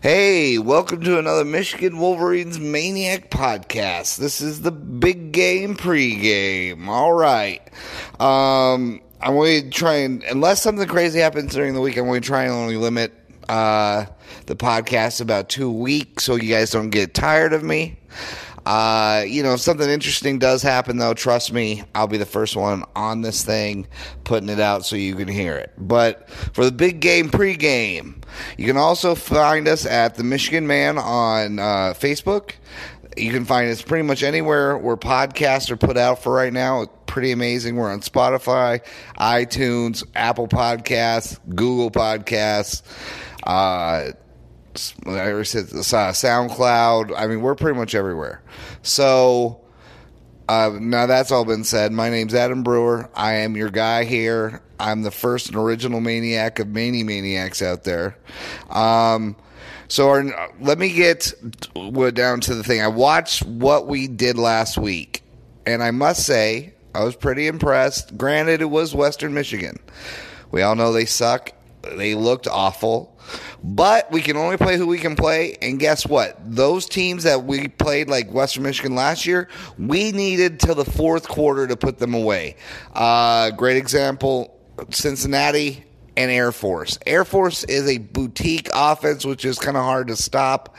Hey, welcome to another Michigan Wolverines Maniac podcast. This is the big game pregame. All right. Um, I'm going to try and, unless something crazy happens during the week, I'm going to try and only limit uh, the podcast about two weeks so you guys don't get tired of me. Uh, you know, if something interesting does happen, though, trust me, I'll be the first one on this thing, putting it out so you can hear it. But for the big game pregame, you can also find us at the Michigan Man on uh, Facebook. You can find us pretty much anywhere where podcasts are put out for right now. It's pretty amazing. We're on Spotify, iTunes, Apple Podcasts, Google Podcasts. Uh, I said uh, SoundCloud. I mean, we're pretty much everywhere. So uh, now that's all been said. My name's Adam Brewer. I am your guy here. I'm the first and original maniac of many maniacs out there. Um, so our, let me get down to the thing. I watched what we did last week, and I must say I was pretty impressed. Granted, it was Western Michigan. We all know they suck. They looked awful. But we can only play who we can play. And guess what? Those teams that we played, like Western Michigan last year, we needed till the fourth quarter to put them away. Uh, great example Cincinnati and Air Force. Air Force is a boutique offense, which is kind of hard to stop.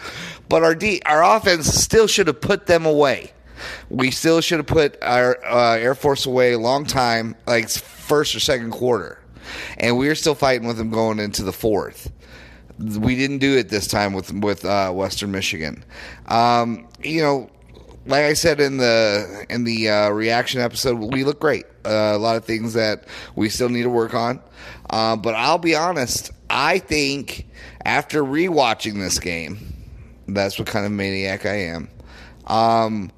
But our, D, our offense still should have put them away. We still should have put our uh, Air Force away a long time, like first or second quarter. And we are still fighting with them going into the fourth we didn't do it this time with with uh, Western Michigan. Um, you know, like I said in the in the uh, reaction episode, we look great. Uh, a lot of things that we still need to work on, uh, but I'll be honest. I think after rewatching this game, that's what kind of maniac I am. Um,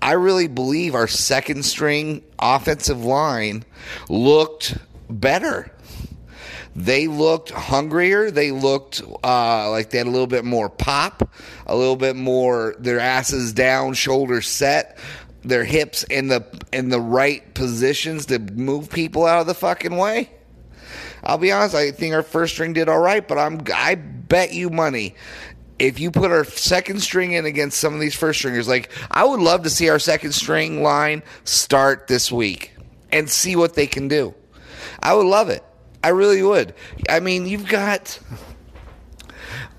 I really believe our second string offensive line looked better they looked hungrier. They looked uh, like they had a little bit more pop, a little bit more their asses down, shoulders set, their hips in the in the right positions to move people out of the fucking way. I'll be honest. I think our first string did all right, but I'm I bet you money if you put our second string in against some of these first stringers, like I would love to see our second string line start this week and see what they can do. I would love it. I really would. I mean, you've got.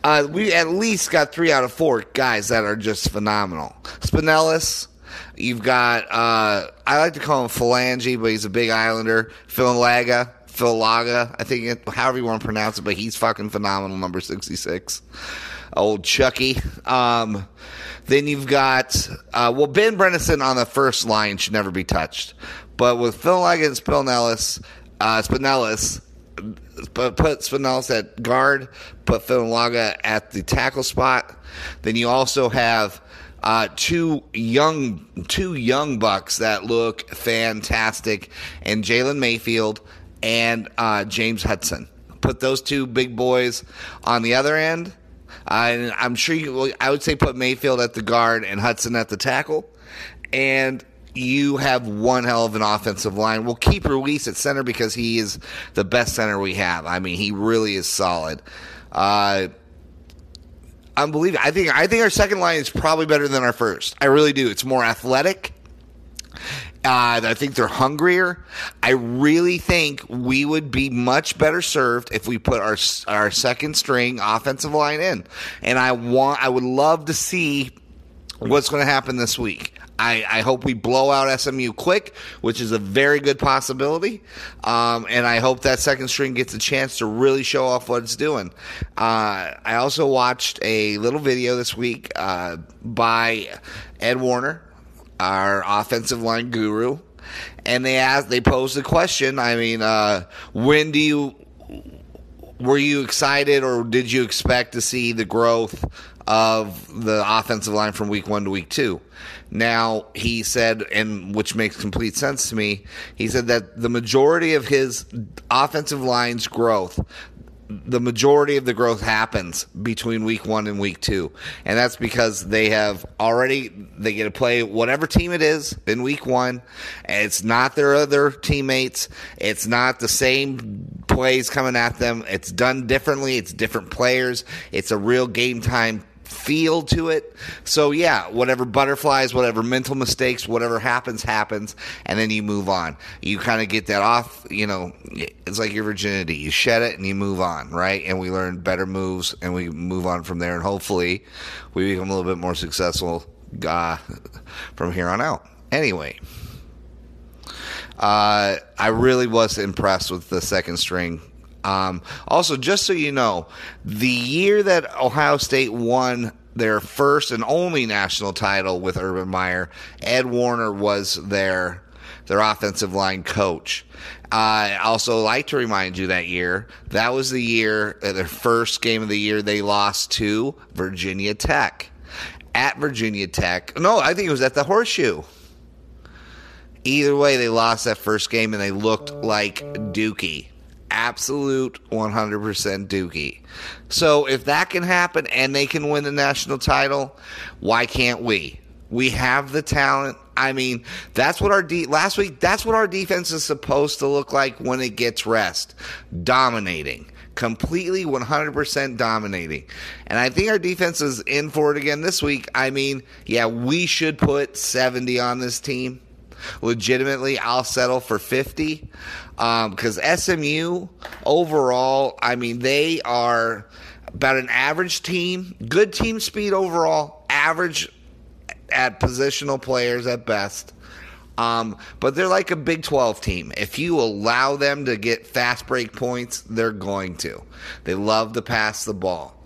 Uh, we at least got three out of four guys that are just phenomenal. Spanellis, you've got, uh, I like to call him Phalange, but he's a big Islander. Phil Laga, Phil Laga, I think, it, however you want to pronounce it, but he's fucking phenomenal, number 66. Old Chucky. Um, then you've got, uh, well, Ben Bredeson on the first line should never be touched. But with Phil Laga and Spanellis, uh, Spanellis, put Spanellis at guard, put Laga at the tackle spot. Then you also have uh, two young two young bucks that look fantastic, and Jalen Mayfield and uh, James Hudson. Put those two big boys on the other end. Uh, I'm sure you. I would say put Mayfield at the guard and Hudson at the tackle, and you have one hell of an offensive line. We'll keep Ruiz at center because he is the best center we have. I mean, he really is solid. Uh, unbelievable. I think I think our second line is probably better than our first. I really do. It's more athletic. Uh, I think they're hungrier. I really think we would be much better served if we put our our second string offensive line in. And I want I would love to see what's going to happen this week. I, I, hope we blow out SMU quick, which is a very good possibility. Um, and I hope that second string gets a chance to really show off what it's doing. Uh, I also watched a little video this week uh, by Ed Warinner, our offensive line guru, and they asked, they posed a question. I mean, uh, when do you were you excited or did you expect to see the growth of the offensive line from week one to week two? Now, he said, and which makes complete sense to me, he said that the majority of his offensive line's growth the majority of the growth happens between week one and week two. And that's because they have already, they get to play whatever team it is in week one. It's not their other teammates. It's not the same plays coming at them. It's done differently. It's different players. It's a real game time feel to it. So yeah, whatever butterflies, whatever mental mistakes, whatever happens, happens, and then you move on. You kind of get that off. You know, it's like your virginity. You shed it and you move on, right? And we learn better moves and we move on from there. And hopefully, we become a little bit more successful uh, from here on out. Anyway. Uh, I really was impressed with the second string um, also, just so you know, the year that Ohio State won their first and only national title with Urban Meyer, Ed Warinner was their their offensive line coach. I also like to remind you that year that was the year uh, their first game of the year they lost to Virginia Tech at Virginia Tech. No, I think it was at the Horseshoe. Either way, they lost that first game and they looked like Dookie absolute 100% dookie. So if that can happen and they can win the national title, why can't we? We have the talent. I mean, that's what our de- last week. That's what our defense is supposed to look like when it gets rest, dominating, completely 100% dominating. And I think our defense is in for it again this week. I mean, yeah, we should put 70 on this team legitimately, I'll settle for 50 because um, SMU overall, I mean, they are about an average team, good team speed overall, average at positional players at best. Um, but they're like a Big 12 team. If you allow them to get fast break points, they're going to. They love to pass the ball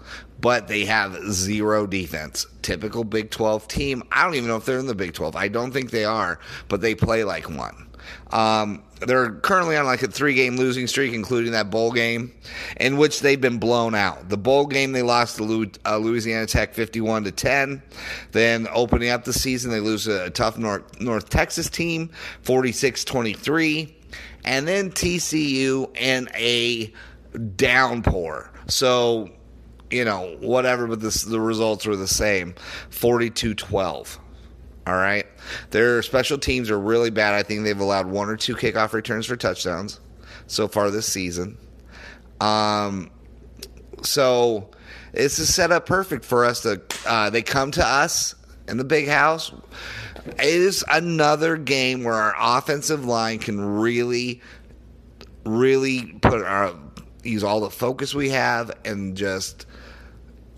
but they have zero defense. Typical Big 12 team. I don't even know if they're in the Big 12. I don't think they are, but they play like one. Um, they're currently on like a three game losing streak, including that bowl game, in which they've been blown out. The bowl game they lost to uh, Louisiana Tech 51 to 10. Then opening up the season, they lose a tough North, North Texas team 46 23. And then TCU in a downpour. So you know, whatever, but this, the results were the same 42 12. All right. Their special teams are really bad. I think they've allowed one or two kickoff returns for touchdowns so far this season. Um, so it's a setup perfect for us to. Uh, they come to us in the big house. It is another game where our offensive line can really, really put our use all the focus we have and just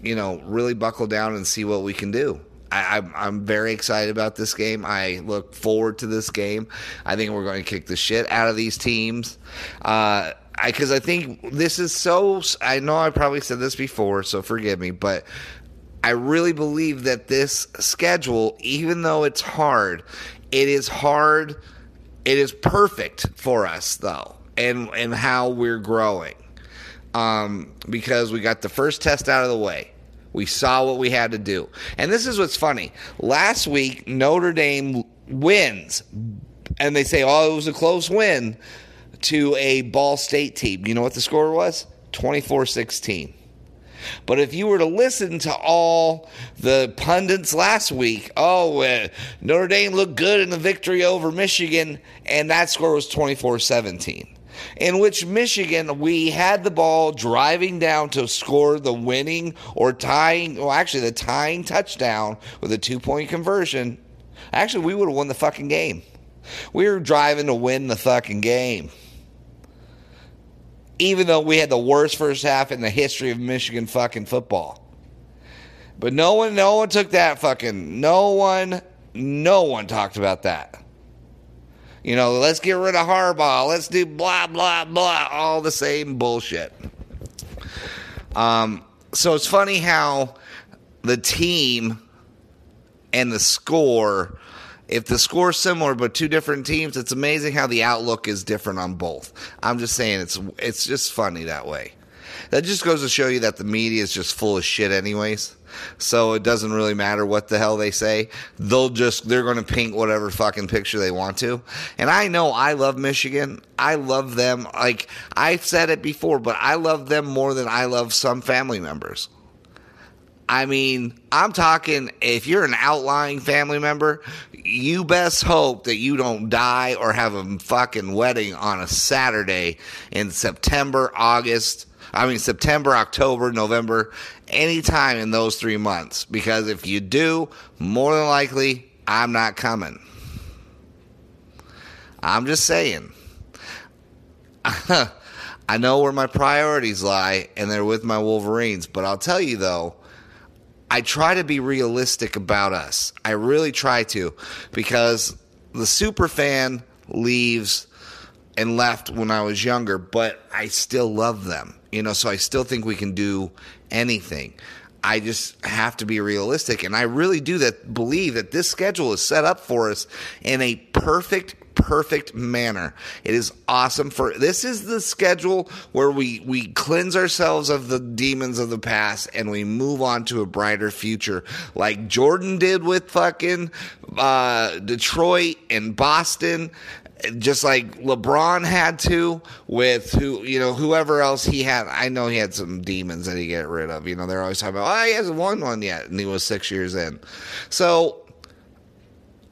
you know, really buckle down and see what we can do. I, am I'm, very excited about this game. I look forward to this game. I think we're going to kick the shit out of these teams. Uh, because I, I think this is so. I know I probably said this before, so forgive me, but I really believe that this schedule, even though it's hard, it is hard. It is perfect for us, though, and and how we're growing. Um, because we got the first test out of the way. We saw what we had to do. And this is what's funny. Last week, Notre Dame wins, and they say, oh, it was a close win to a Ball State team. You know what the score was? 24 16. But if you were to listen to all the pundits last week, oh, uh, Notre Dame looked good in the victory over Michigan, and that score was 24 17 in which Michigan, we had the ball driving down to score the winning or tying, well, actually, the tying touchdown with a two point conversion. Actually, we would have won the fucking game. We were driving to win the fucking game. Even though we had the worst first half in the history of Michigan fucking football. But no one, no one took that fucking, no one, no one talked about that. You know, let's get rid of Harbaugh. Let's do blah, blah, blah. All the same bullshit. Um, so it's funny how the team and the score, if the score's similar but two different teams, it's amazing how the outlook is different on both. I'm just saying it's it's just funny that way. that just goes to show you that the media is just full of shit, anyways. So it doesn't really matter what the hell they say. They'll just, they're going to paint whatever fucking picture they want to. And I know I love Michigan. I love them. Like, I've said it before, but I love them more than I love some family members. I mean, I'm talking if you're an outlying family member, you best hope that you don't die or have a fucking wedding on a Saturday in September, August. I mean, September, October, November, anytime in those three months. Because if you do, more than likely, I'm not coming. I'm just saying. I know where my priorities lie, and they're with my Wolverines. But I'll tell you, though, I try to be realistic about us. I really try to because the super fan leaves and left when I was younger, but I still love them. You know, so I still think we can do anything. I just have to be realistic and I really do that believe that this schedule is set up for us in a perfect perfect manner. It is awesome for this is the schedule where we we cleanse ourselves of the demons of the past and we move on to a brighter future like Jordan did with fucking uh, Detroit and Boston just like LeBron had to with who you know whoever else he had. I know he had some demons that he get rid of. You know they're always talking about oh he hasn't won one yet, and he was six years in. So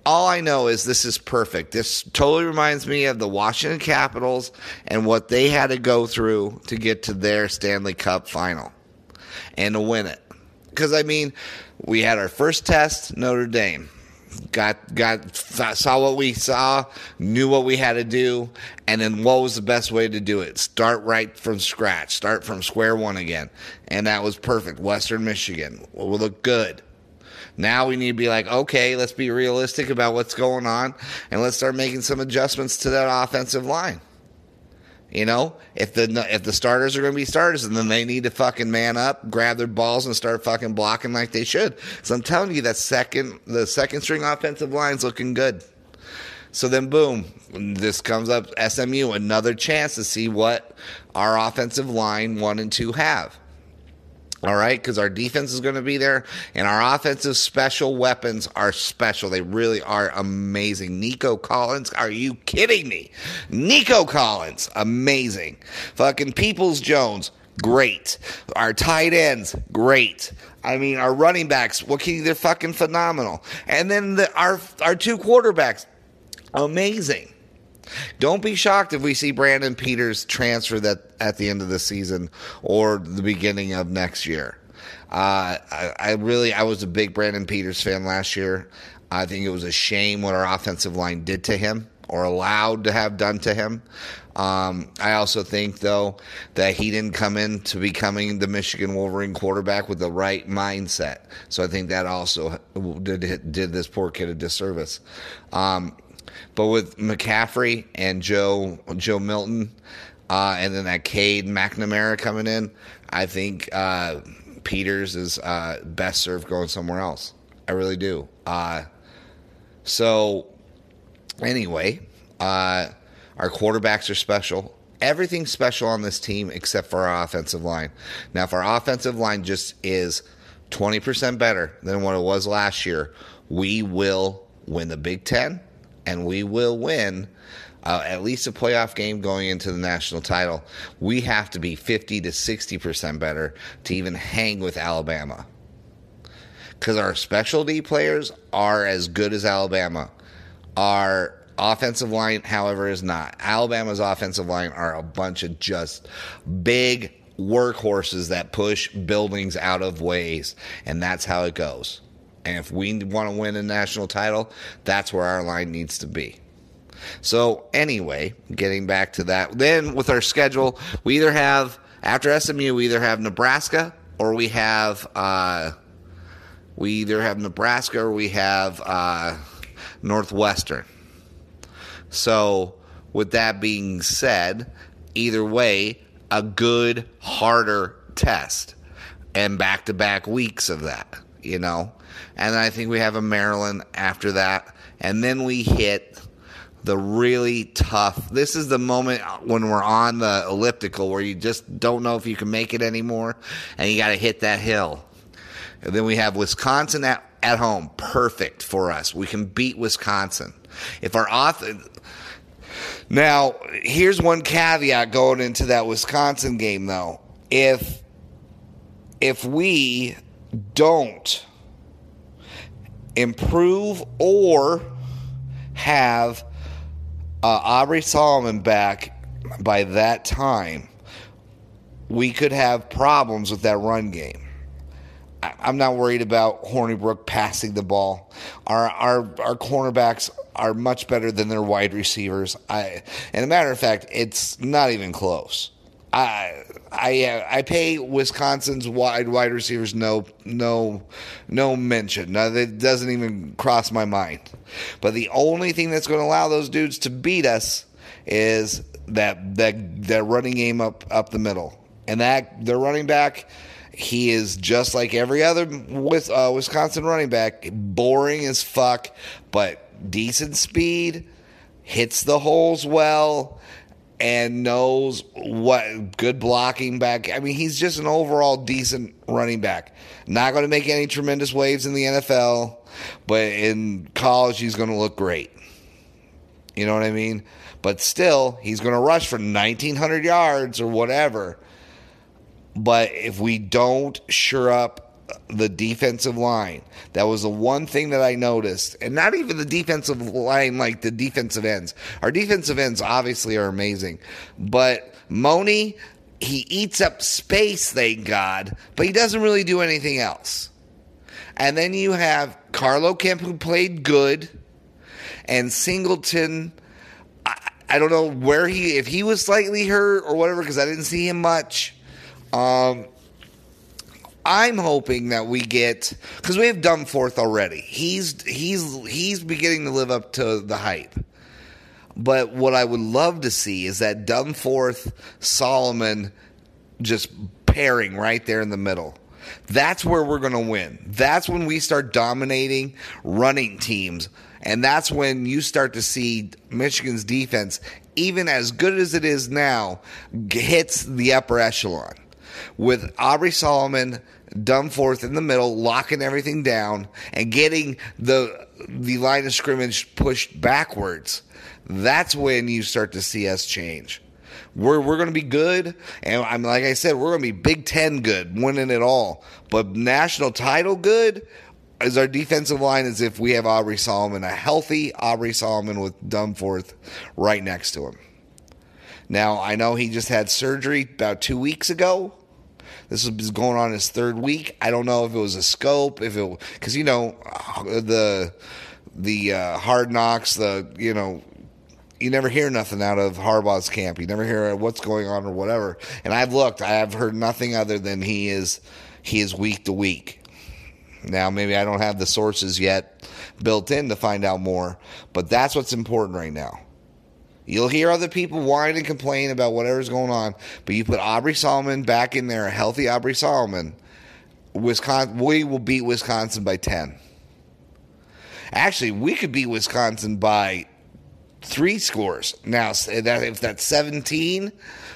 all I know is this is perfect. This totally reminds me of the Washington Capitals and what they had to go through to get to their Stanley Cup final and to win it. Because, I mean, we had our first test, Notre Dame. Got, got, saw what we saw, knew what we had to do, and then what was the best way to do it? Start right from scratch, start from square one again. And that was perfect. Western Michigan will look good now we need to be like, okay, let's be realistic about what's going on and let's start making some adjustments to that offensive line. You know, if the if the starters are going to be starters, and then they need to fucking man up, grab their balls, and start fucking blocking like they should. So I'm telling you, that second the second string offensive line's looking good. So then, boom, this comes up SMU, another chance to see what our offensive line one and two have. All right, because our defense is going to be there, and our offensive special weapons are special. They really are amazing. Nico Collins, are you kidding me? Nico Collins, amazing. Fucking Peoples Jones, great. Our tight ends, great. I mean, our running backs, what can you, they're fucking phenomenal. And then the, our our two quarterbacks, amazing. Don't be shocked if we see Brandon Peters transfer that at the end of the season or the beginning of next year. Uh, I, I, really, I was a big Brandon Peters fan last year. I think it was a shame what our offensive line did to him or allowed to have done to him. Um, I also think, though, that he didn't come in into becoming the Michigan Wolverine quarterback with the right mindset. So I think that also did, did this poor kid a disservice. Um, but with McCaffrey and Joe Joe Milton, uh, and then that Cade McNamara coming in, I think uh, Peters is uh, best served going somewhere else. I really do. Uh, so anyway, uh, our quarterbacks are special. Everything's special on this team except for our offensive line. Now, if our offensive line just is 20% better than what it was last year, we will win the Big Ten and we will win uh, at least a playoff game going into the national title. We have to be 50 to 60% better to even hang with Alabama. Because our specialty players are as good as Alabama. Our offensive line, however, is not. Alabama's offensive line are a bunch of just big workhorses that push buildings out of ways, and that's how it goes. And if we want to win a national title, that's where our line needs to be. So, anyway, getting back to that, then with our schedule, we either have, after SMU, we either have Nebraska or we have, uh, we either have Nebraska or we have uh, Northwestern. So, with that being said, either way, a good, harder test and back to back weeks of that, you know? and I think we have a Maryland after that, and then we hit the really tough. This is the moment when we're on the elliptical where you just don't know if you can make it anymore, and you got to hit that hill. And then we have Wisconsin at, at home, perfect for us. We can beat Wisconsin. If our off now, here's one caveat going into that Wisconsin game though. If if we don't improve or have uh, Aubrey Solomon back by that time, we could have problems with that run game. I'm not worried about Hornibrook passing the ball. Our our our cornerbacks are much better than their wide receivers. I, and a matter of fact, it's not even close. I I uh, I pay Wisconsin's wide wide receivers no no no mention. No, that doesn't even cross my mind. But the only thing that's going to allow those dudes to beat us is that that that running game up up the middle, and that their running back. He is just like every other with uh, Wisconsin running back, boring as fuck, but decent speed, hits the holes well and knows what good blocking back. I mean, he's just an overall decent running back. Not going to make any tremendous waves in the NFL, but in college, he's going to look great. You know what I mean? But still, he's going to rush for 1,900 yards or whatever. But if we don't sure up the defensive line. That was the one thing that I noticed. And not even the defensive line, like the defensive ends. Our defensive ends obviously are amazing. But Mone, he eats up space, thank God, but he doesn't really do anything else. And then you have Carlo Kemp, who played good, and Singleton. I, don't know where he, if he was slightly hurt or whatever, because I didn't see him much. Um, I'm hoping that we get because we have Dwumfour already. He's he's he's beginning to live up to the hype. But what I would love to see is that Dwumfour Solomon just pairing right there in the middle. That's where we're going to win. That's when we start dominating running teams. And that's when you start to see Michigan's defense, even as good as it is now, hits the upper echelon with Aubrey Solomon, Dwumfour in the middle, locking everything down and getting the the line of scrimmage pushed backwards. That's when you start to see us change. We're we're going to be good, and I'm like I said, we're going to be Big Ten good, winning it all. But national title good is our defensive line as if we have Aubrey Solomon, a healthy Aubrey Solomon with Dwumfour right next to him. Now I know he just had surgery about two weeks ago. This is going on his third week. I don't know if it was a scope, if it because you know the the uh, hard knocks, the you know you never hear nothing out of Harbaugh's camp. You never hear what's going on or whatever. And I've looked, I have heard nothing other than he is he is week to week. Now maybe I don't have the sources yet built in to find out more, but that's what's important right now. You'll hear other people whine and complain about whatever's going on, but you put Aubrey Solomon back in there, a healthy Aubrey Solomon. Wisconsin, we will beat Wisconsin by ten. Actually, we could beat Wisconsin by three scores. Now, eh, if that's seventeen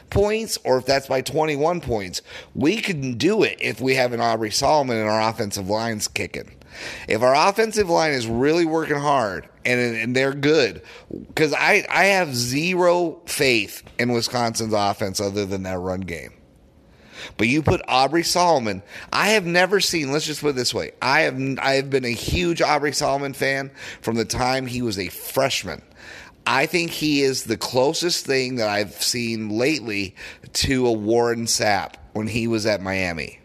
points or if that's by twenty-one points, we can do it if we have an Aubrey Solomon and our offensive line's kicking. If our offensive line is really working hard and, and they're good, because I, I have zero faith in Wisconsin's offense other than that run game. But you put Aubrey Solomon. I have never seen. Let's just put it this way: I have I have been a huge Aubrey Solomon fan from the time he was a freshman. I think he is the closest thing that I've seen lately to a Warren Sapp when he was at Miami.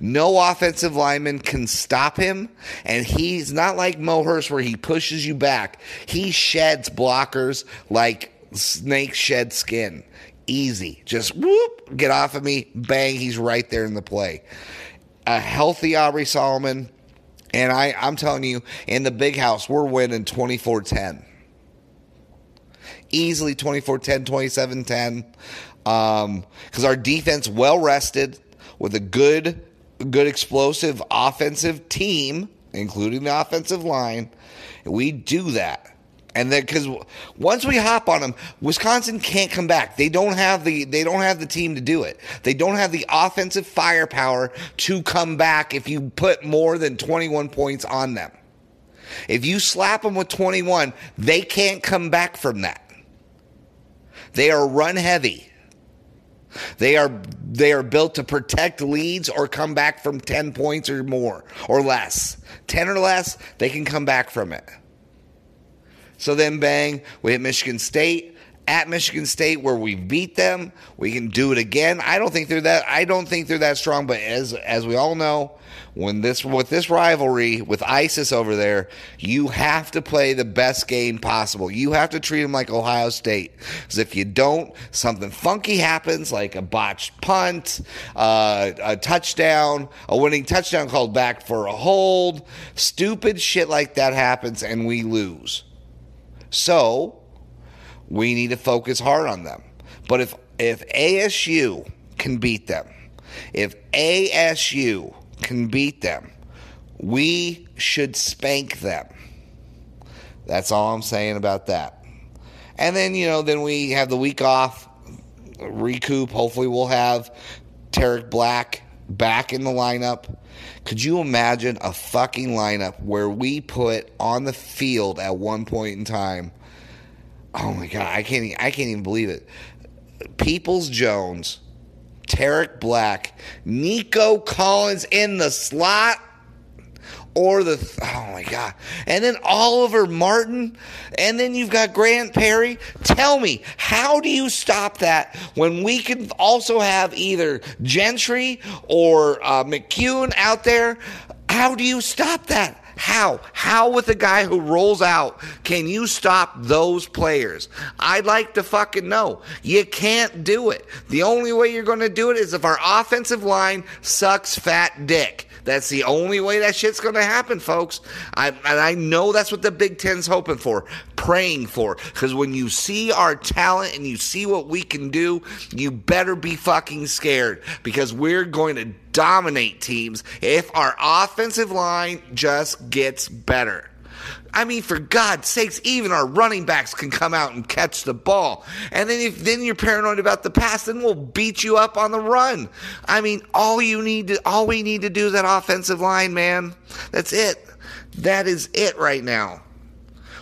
No offensive lineman can stop him, and he's not like Mo Hurst where he pushes you back. He sheds blockers like snakes shed skin. Easy. Just whoop, get off of me, bang, he's right there in the play. A healthy Aubrey Solomon, and I, I'm telling you, in the big house, we're winning 24 10. Easily 24 10, 27 10. Because um, our defense, well rested, with a good, good explosive offensive team, including the offensive line. We do that. And then because once we hop on them, Wisconsin can't come back. They don't have the they don't have the team to do it. They don't have the offensive firepower to come back if you put more than 21 points on them. If you slap them with 21, they can't come back from that. They are run heavy. They are they are built to protect leads or come back from 10 points or more or less. 10 or less, they can come back from it. So then bang, we hit Michigan State at Michigan State where we beat them. We can do it again. I don't think they're that I don't think they're that strong, but as as we all know, when this with this rivalry with ISIS over there, you have to play the best game possible. You have to treat them like Ohio State. Because if you don't, something funky happens, like a botched punt, uh, a touchdown, a winning touchdown called back for a hold. Stupid shit like that happens, and we lose. So we need to focus hard on them. But if if ASU can beat them, if ASU can beat them, we should spank them. That's all I'm saying about that. And then, you know, then we have the week off, recoup. Hopefully, we'll have Tarik Black back in the lineup. Could you imagine a fucking lineup where we put on the field at one point in time? Oh my god, I can't. I can't even believe it. Peoples Jones, Tarik Black, Nico Collins in the slot or the oh my god and then oliver martin and then you've got grant perry tell me how do you stop that when we can also have either gentry or uh, mckeon out there how do you stop that how? How with a guy who rolls out can you stop those players? I'd like to fucking know. You can't do it. The only way you're going to do it is if our offensive line sucks fat dick. That's the only way that shit's going to happen, folks. I, and I know that's what the Big Ten's hoping for, praying for. Because when you see our talent and you see what we can do, you better be fucking scared because we're going to dominate teams if our offensive line just gets better. I mean, for God's sakes, even our running backs can come out and catch the ball. And then if then you're paranoid about the pass, then we'll beat you up on the run. I mean, all you need to all we need to do is that offensive line, man. That's it. That is it right now.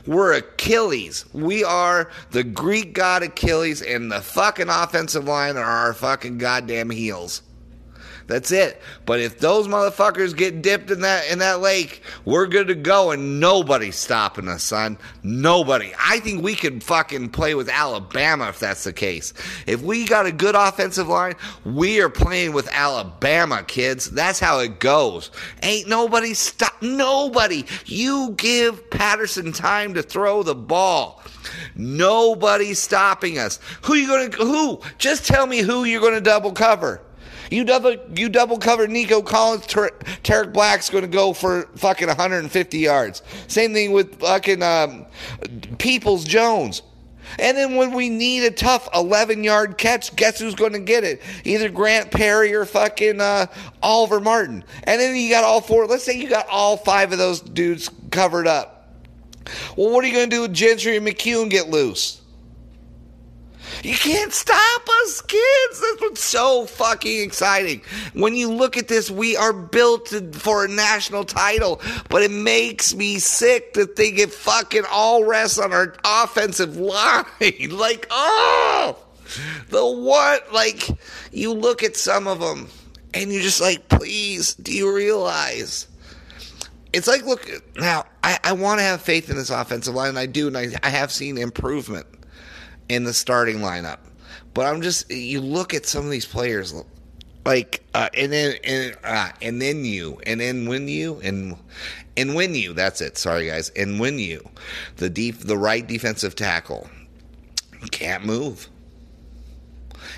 We're Achilles. We are the Greek god Achilles, and the fucking offensive line are our fucking goddamn heels. That's it. But if those motherfuckers get dipped in that in that lake, we're good to go and nobody's stopping us, son. Nobody. I think we could fucking play with Alabama if that's the case. If we got a good offensive line, we are playing with Alabama, kids. That's how it goes. Ain't nobody stop nobody. You give Patterson time to throw the ball. Nobody's stopping us. Who you gonna who? Just tell me who you're gonna double cover. You double you double cover Nico Collins. Ter- Tarik Black's going to go for fucking 150 yards. Same thing with fucking um, Peoples Jones. And then when we need a tough 11 yard catch, guess who's going to get it? Either Grant Perry or fucking uh, Oliver Martin. And then you got all four. Let's say you got all five of those dudes covered up. Well, what are you going to do with Gentry and McKeon get loose? You can't stop us, kids. That's what's so fucking exciting. When you look at this, we are built for a national title, but it makes me sick that they get fucking all rest on our offensive line. like, oh, the what? Like, you look at some of them and you're just like, please, do you realize? It's like, look, now, I, I want to have faith in this offensive line, and I do, and I, I have seen improvement in the starting lineup. But I'm just you look at some of these players like uh, and then and, uh, and then you and then when you and and when you that's it. Sorry guys. And when you the deep the right defensive tackle can't move.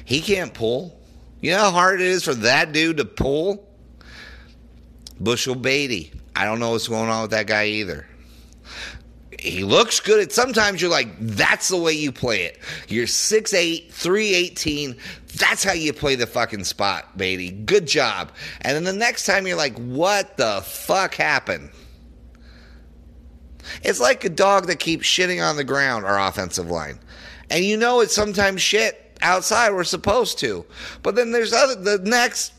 He can't pull. You know how hard it is for that dude to pull? Bushell-Beatty. I don't know what's going on with that guy either he looks good. At sometimes you're like, that's the way you play it. You're 6'8, 318. That's how you play the fucking spot, baby. Good job. And then the next time you're like, what the fuck happened? It's like a dog that keeps shitting on the ground, our offensive line. And you know it's sometimes shit outside, we're supposed to. But then there's other, the next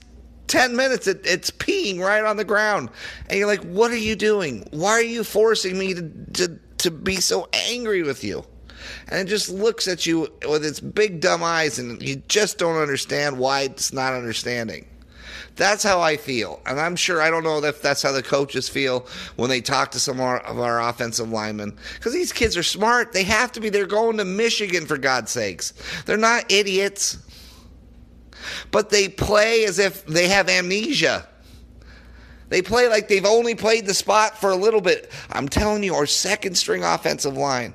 10 minutes, it, it's peeing right on the ground. And you're like, what are you doing? Why are you forcing me to, to, to be so angry with you? And it just looks at you with its big dumb eyes, and you just don't understand why it's not understanding. That's how I feel. And I'm sure, I don't know if that's how the coaches feel when they talk to some of our offensive linemen. Because these kids are smart. They have to be. They're going to Michigan, for God's sakes. They're not idiots. But they play as if they have amnesia. They play like they've only played the spot for a little bit. I'm telling you, our second string offensive line.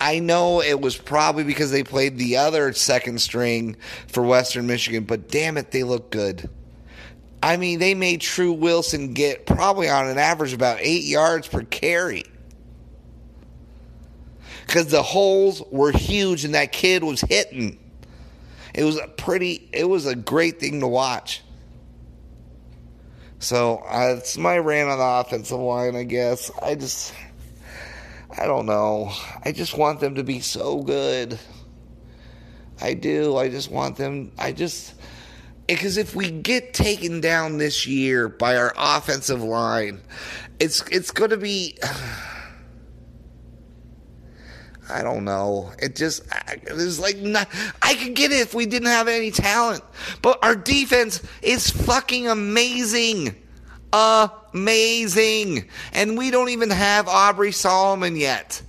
I know it was probably because they played the other second string for Western Michigan, but damn it, they look good. I mean, they made Tru Wilson get probably on an average about eight yards per carry. Because the holes were huge and that kid was hitting. It was a pretty, it was a great thing to watch. So uh, it's my rant on the offensive line, I guess. I just, I don't know. I just want them to be so good. I do. I just want them, I just because if we get taken down this year by our offensive line, it's it's going to be. I don't know. It just there's like not, I could get it if we didn't have any talent, but our defense is fucking amazing, amazing, and we don't even have Aubrey Solomon yet.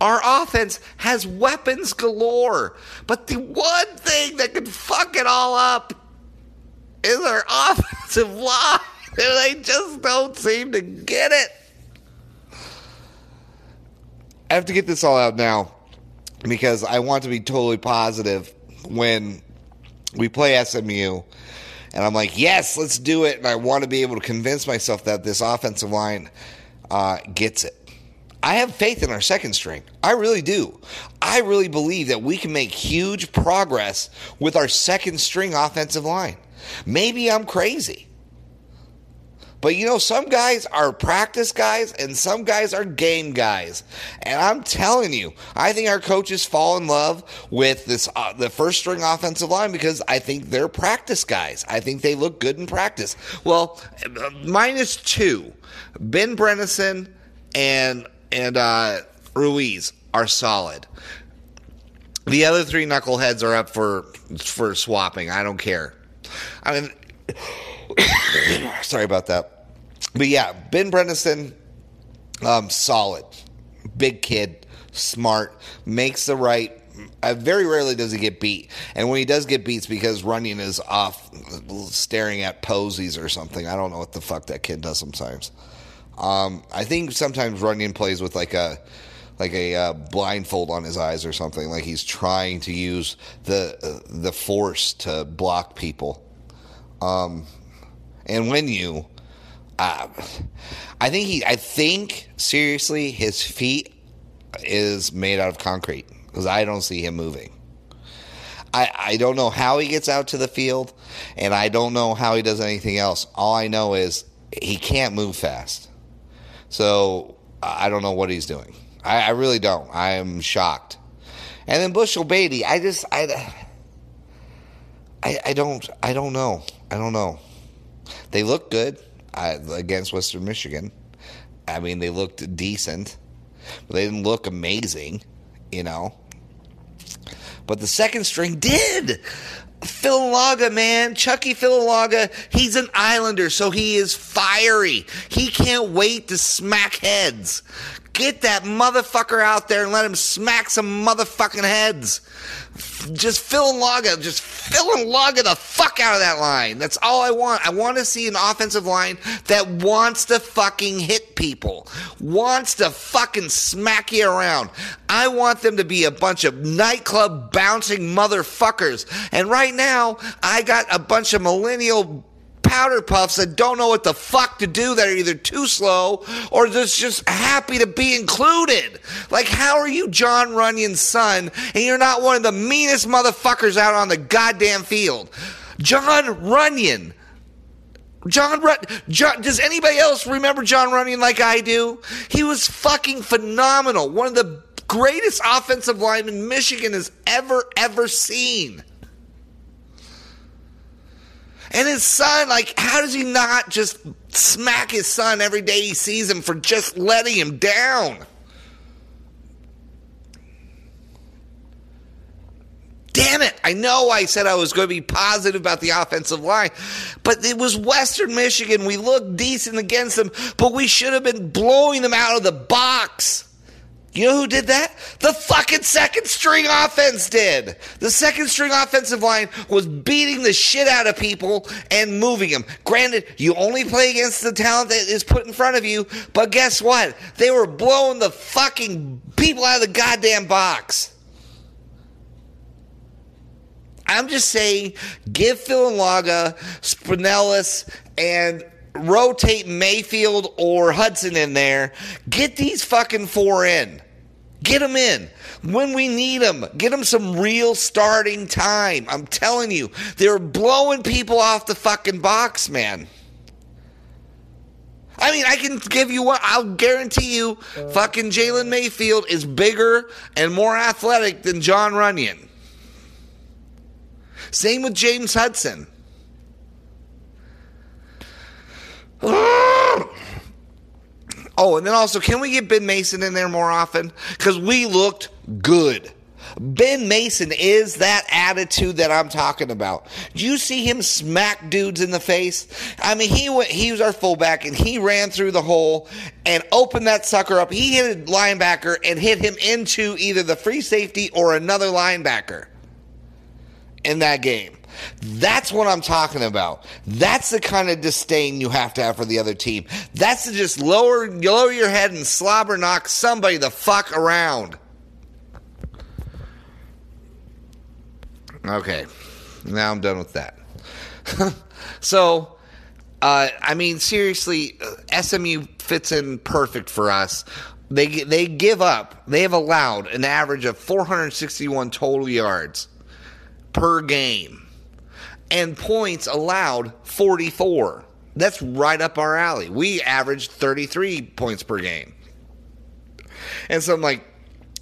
Our offense has weapons galore, but the one thing that could fuck it all up is our offensive line. They just don't seem to get it. I have to get this all out now because I want to be totally positive when we play SMU. And I'm like, yes, let's do it. And I want to be able to convince myself that this offensive line uh, gets it. I have faith in our second string. I really do. I really believe that we can make huge progress with our second string offensive line. Maybe I'm crazy. But you know, some guys are practice guys and some guys are game guys. And I'm telling you, I think our coaches fall in love with this uh, the first string offensive line because I think they're practice guys. I think they look good in practice. Well, minus two, Ben Bredeson and and uh, Ruiz are solid. The other three knuckleheads are up for for swapping. I don't care. I mean, sorry about that. But yeah, Ben Bredeson, um, solid, big kid, smart, makes the right. Uh, very rarely does he get beat, and when he does get beats, because Runyan is off staring at posies or something. I don't know what the fuck that kid does sometimes. Um, I think sometimes Runyan plays with like a like a uh, blindfold on his eyes or something, like he's trying to use the uh, the force to block people. Um, and when you, uh, I think he, I think seriously, his feet is made out of concrete because I don't see him moving. I, I don't know how he gets out to the field, and I don't know how he does anything else. All I know is he can't move fast. So I don't know what he's doing. I, I really don't. I am shocked. And then Bushell-Beatty, I just I, I I don't I don't know. I don't know. They looked good against Western Michigan. I mean, they looked decent, but they didn't look amazing, you know. But the second string did. Fililaga, man, Chucky Fililaga, he's an Islander, so he is fiery. He can't wait to smack heads. Get that motherfucker out there and let him smack some motherfucking heads. Just Fililaga, just Fililaga the fuck out of that line. That's all I want. I want to see an offensive line that wants to fucking hit people, wants to fucking smack you around. I want them to be a bunch of nightclub bouncing motherfuckers. And right now, I got a bunch of millennial powder puffs that don't know what the fuck to do that are either too slow or just just happy to be included. Like, how are you Jon Runyan's son and you're not one of the meanest motherfuckers out on the goddamn field? Jon Runyan. John, Run- John, does anybody else remember Jon Runyan like I do? He was fucking phenomenal. One of the greatest offensive linemen Michigan has ever, ever seen. And his son, like, how does he not just smack his son every day he sees him for just letting him down? Damn it. I know I said I was going to be positive about the offensive line, but it was Western Michigan. We looked decent against them, but we should have been blowing them out of the box. You know who did that? The fucking second string offense did. The second string offensive line was beating the shit out of people and moving them. Granted, you only play against the talent that is put in front of you, but guess what? They were blowing the fucking people out of the goddamn box. I'm just saying, give Phil and Laga, Spanellis, and rotate Mayfield or Hudson in there. Get these fucking four in. Get them in when we need them. Get them some real starting time. I'm telling you, they're blowing people off the fucking box, man. I mean, I can give you what I'll guarantee you fucking Jalen Mayfield is bigger and more athletic than Jon Runyan. Same with James Hudson. Oh, and then also, can we get Ben Mason in there more often? Because we looked good. Ben Mason is that attitude that I'm talking about. Do you see him smack dudes in the face? I mean, he went, he was our fullback and he ran through the hole and opened that sucker up. He hit a linebacker and hit him into either the free safety or another linebacker in that game. That's what I'm talking about. That's the kind of disdain you have to have for the other team. That's to just lower lower your head and slobber knock somebody the fuck around. Okay, now I'm done with that. so, uh, I mean, seriously, uh, SMU fits in perfect for us. They they give up. They have allowed an average of 461 total yards per game and points allowed 44. That's right up our alley. We averaged 33 points per game. And some like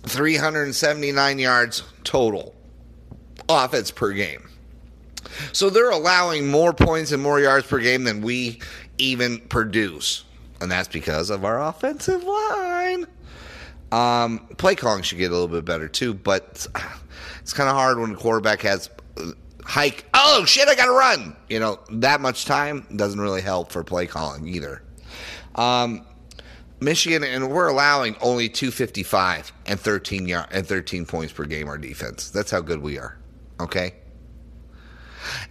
379 yards total offense per game. So they're allowing more points and more yards per game than we even produce. And that's because of our offensive line. Um, play calling should get a little bit better too, but it's kind of hard when the quarterback has hike. Oh shit! I got to run. You know that much time doesn't really help for play calling either. Um, Michigan and we're allowing only 255 and 13 yard, and 13 points per game our defense. That's how good we are. Okay?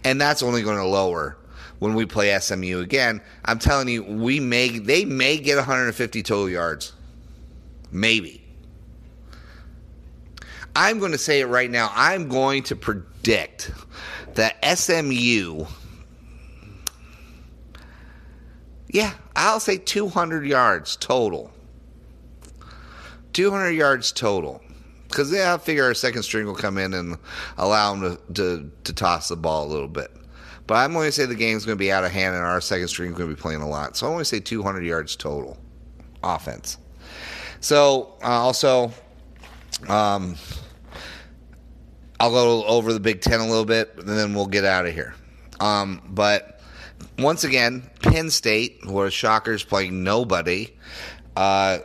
And that's only going to lower when we play SMU again. I'm telling you, we may they may get 150 total yards. Maybe. I'm going to say it right now. I'm going to predict that SMU, yeah, I'll say 200 yards total. 200 yards total. Because yeah, I figure our second string will come in and allow them to, to, to toss the ball a little bit. But I'm going to say the game's going to be out of hand and our second string is going to be playing a lot. So I'm going to say 200 yards total offense. So uh, also, um, I'll go over the Big Ten a little bit, and then we'll get out of here. Um, but once again, Penn State, who are shockers playing nobody. Uh,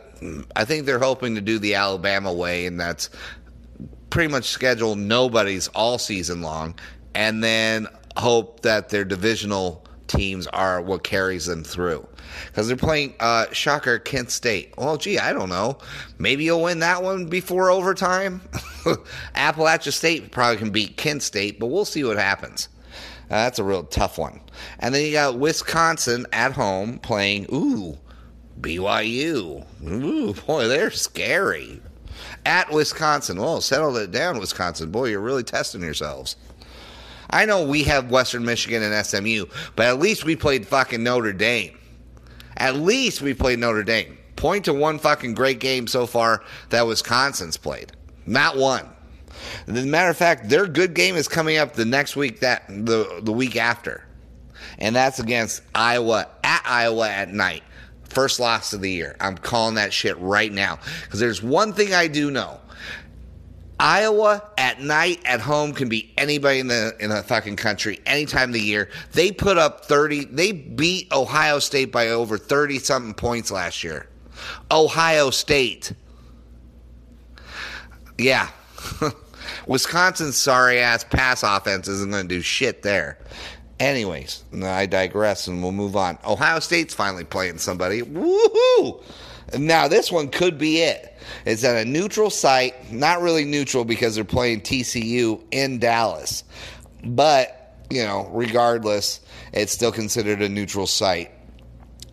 I think they're hoping to do the Alabama way, and that's pretty much schedule nobody's all season long, and then hope that their divisional teams are what carries them through. Because they're playing uh, shocker Kent State. Well, gee, I don't know. Maybe you'll win that one before overtime. Appalachia State probably can beat Kent State, but we'll see what happens. Uh, that's a real tough one. And then you got Wisconsin at home playing, ooh, BYU. Ooh, boy, they're scary. At Wisconsin. Well, settle it down, Wisconsin. Boy, you're really testing yourselves. I know we have Western Michigan and SMU, but at least we played fucking Notre Dame. At least we played Notre Dame. Point to one fucking great game so far that Wisconsin's played. Not one. As a matter of fact, their good game is coming up the next week that the the week after. and that's against Iowa at Iowa at night. First loss of the year. I'm calling that shit right now because there's one thing I do know. Iowa at night at home can be anybody in the in the fucking country any time of the year. They put up 30. They beat Ohio State by over 30 something points last year. Ohio State. Yeah. Wisconsin's sorry ass pass offense isn't going to do shit there. Anyways, I digress and we'll move on. Ohio State's finally playing somebody. Woohoo! Now, this one could be it. It's at a neutral site, not really neutral because they're playing TCU in Dallas. But, you know, regardless, it's still considered a neutral site.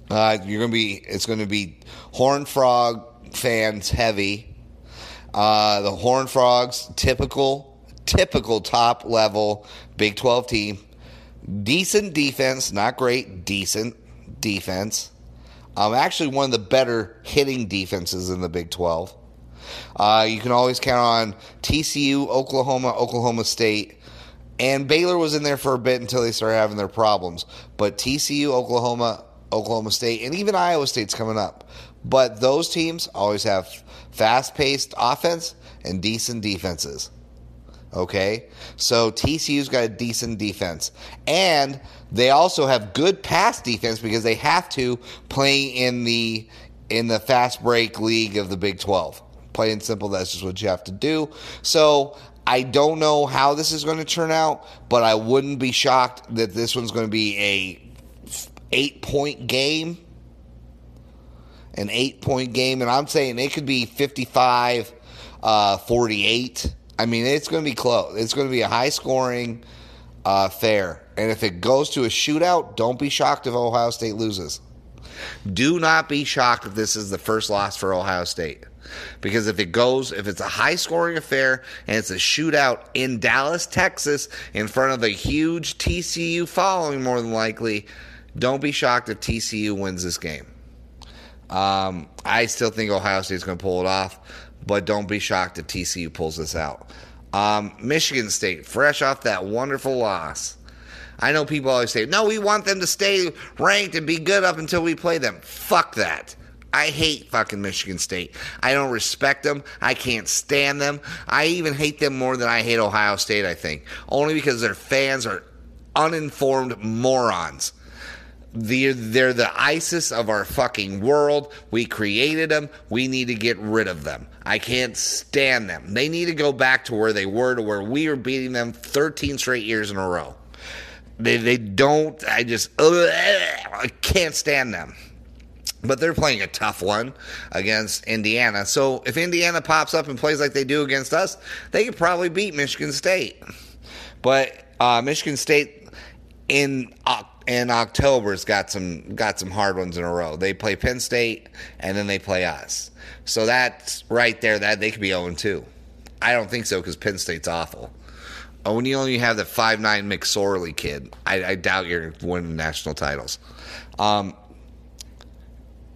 Uh, you're gonna be, it's gonna be Horn Frog fans heavy. Uh, the Horn Frogs, typical, typical top level Big 12 team. Decent defense, not great, decent defense. Um, actually, one of the better hitting defenses in the Big 12. Uh, you can always count on TCU, Oklahoma, Oklahoma State, and Baylor was in there for a bit until they started having their problems. But TCU, Oklahoma, Oklahoma State, and even Iowa State's coming up. But those teams always have fast paced offense and decent defenses. Okay? So TCU's got a decent defense. And they also have good pass defense because they have to play in the in the fast break league of the Big 12. Plain and simple, that's just what you have to do. So I don't know how this is going to turn out, but I wouldn't be shocked that this one's going to be a eight point game. An eight point game. And I'm saying it could be 55 uh, 48. I mean, it's going to be close. It's going to be a high scoring uh, affair. And if it goes to a shootout, don't be shocked if Ohio State loses. Do not be shocked if this is the first loss for Ohio State. Because if it goes, if it's a high scoring affair and it's a shootout in Dallas, Texas, in front of a huge TCU following, more than likely, don't be shocked if TCU wins this game. Um, I still think Ohio State's going to pull it off, but don't be shocked if TCU pulls this out. Um, Michigan State, fresh off that wonderful loss. I know people always say, no, we want them to stay ranked and be good up until we play them. Fuck that. I hate fucking Michigan State. I don't respect them. I can't stand them. I even hate them more than I hate Ohio State, I think. Only because their fans are uninformed morons. They're, they're the ISIS of our fucking world. We created them. We need to get rid of them. I can't stand them. They need to go back to where they were, to where we were beating them 13 straight years in a row. They, they don't, I just, ugh, I can't stand them. But they're playing a tough one against Indiana. So if Indiana pops up and plays like they do against us, they could probably beat Michigan State. But uh, Michigan State in uh, in October's got some got some hard ones in a row. They play Penn State and then they play us. So that's right there. That they could be 0 2. I don't think so because Penn State's awful. When you only have the five nine McSorley kid, I, I doubt you're winning national titles. Um,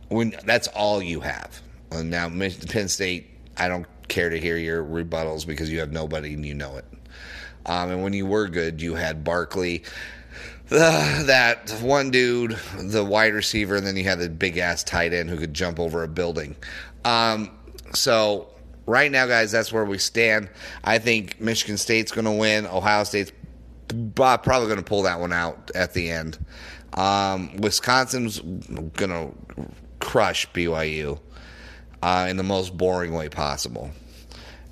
when that's all you have. And now Penn State, I don't care to hear your rebuttals because you have nobody and you know it. Um, and when you were good, you had Barkley, that one dude, the wide receiver, and then you had the big ass tight end who could jump over a building. Um, so right now, guys, that's where we stand. I think Michigan State's going to win. Ohio State's probably going to pull that one out at the end. Um, Wisconsin's going to crush BYU uh, in the most boring way possible.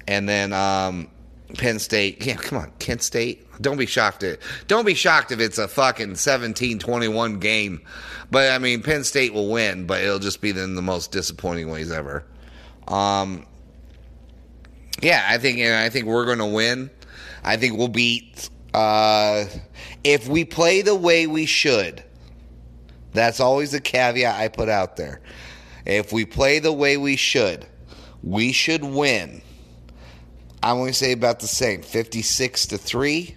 And then um, Penn State, yeah, come on, Kent State. Don't be shocked if don't be shocked if it's a fucking 17-21 game. But I mean, Penn State will win, but it'll just be in the most disappointing ways ever. Um, yeah, I think I think we're going to win. I think we'll beat uh, if we play the way we should. That's always the caveat I put out there. If we play the way we should, we should win. I'm going to say about the same 56 to 3.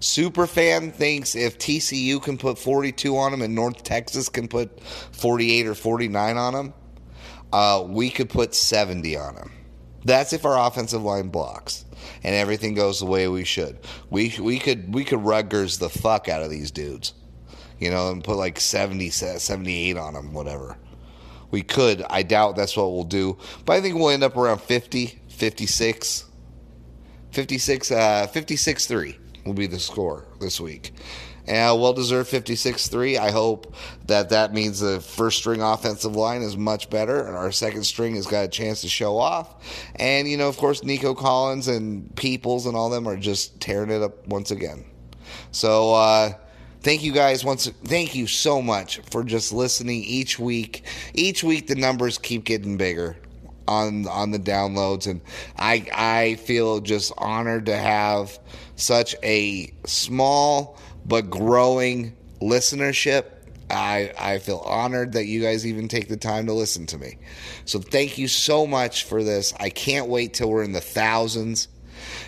Superfan thinks if TCU can put 42 on them and North Texas can put 48 or 49 on them, uh, we could put 70 on them. That's if our offensive line blocks and everything goes the way we should. We we could we could Rutgers the fuck out of these dudes, you know, and put like 70, 78 on them, whatever. We could. I doubt that's what we'll do, but I think we'll end up around 50, 56, 56, uh, 56 3 will be the score this week. And well deserved 56 3. I hope that that means the first string offensive line is much better and our second string has got a chance to show off. And, you know, of course, Nico Collins and Peoples and all them are just tearing it up once again. So, uh, thank you guys once thank you so much for just listening each week each week the numbers keep getting bigger on on the downloads and i i feel just honored to have such a small but growing listenership. I, I feel honored that you guys even take the time to listen to me. So thank you so much for this. I can't wait till we're in the thousands.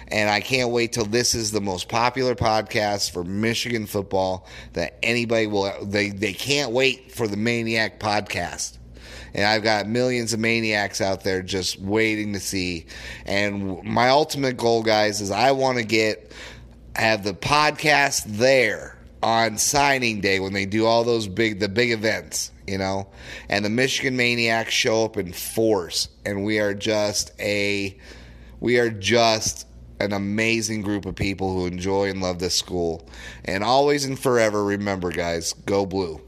And I can't wait till this is the most popular podcast for Michigan football that anybody will. They, they can't wait for the Maniac podcast. And I've got millions of maniacs out there just waiting to see. And my ultimate goal, guys, is I want to get have the podcast there on signing day when they do all those big the big events, you know, and the Michigan Maniacs show up in force, and we are just a we are just an amazing group of people who enjoy and love this school. And always and forever remember, guys, go blue.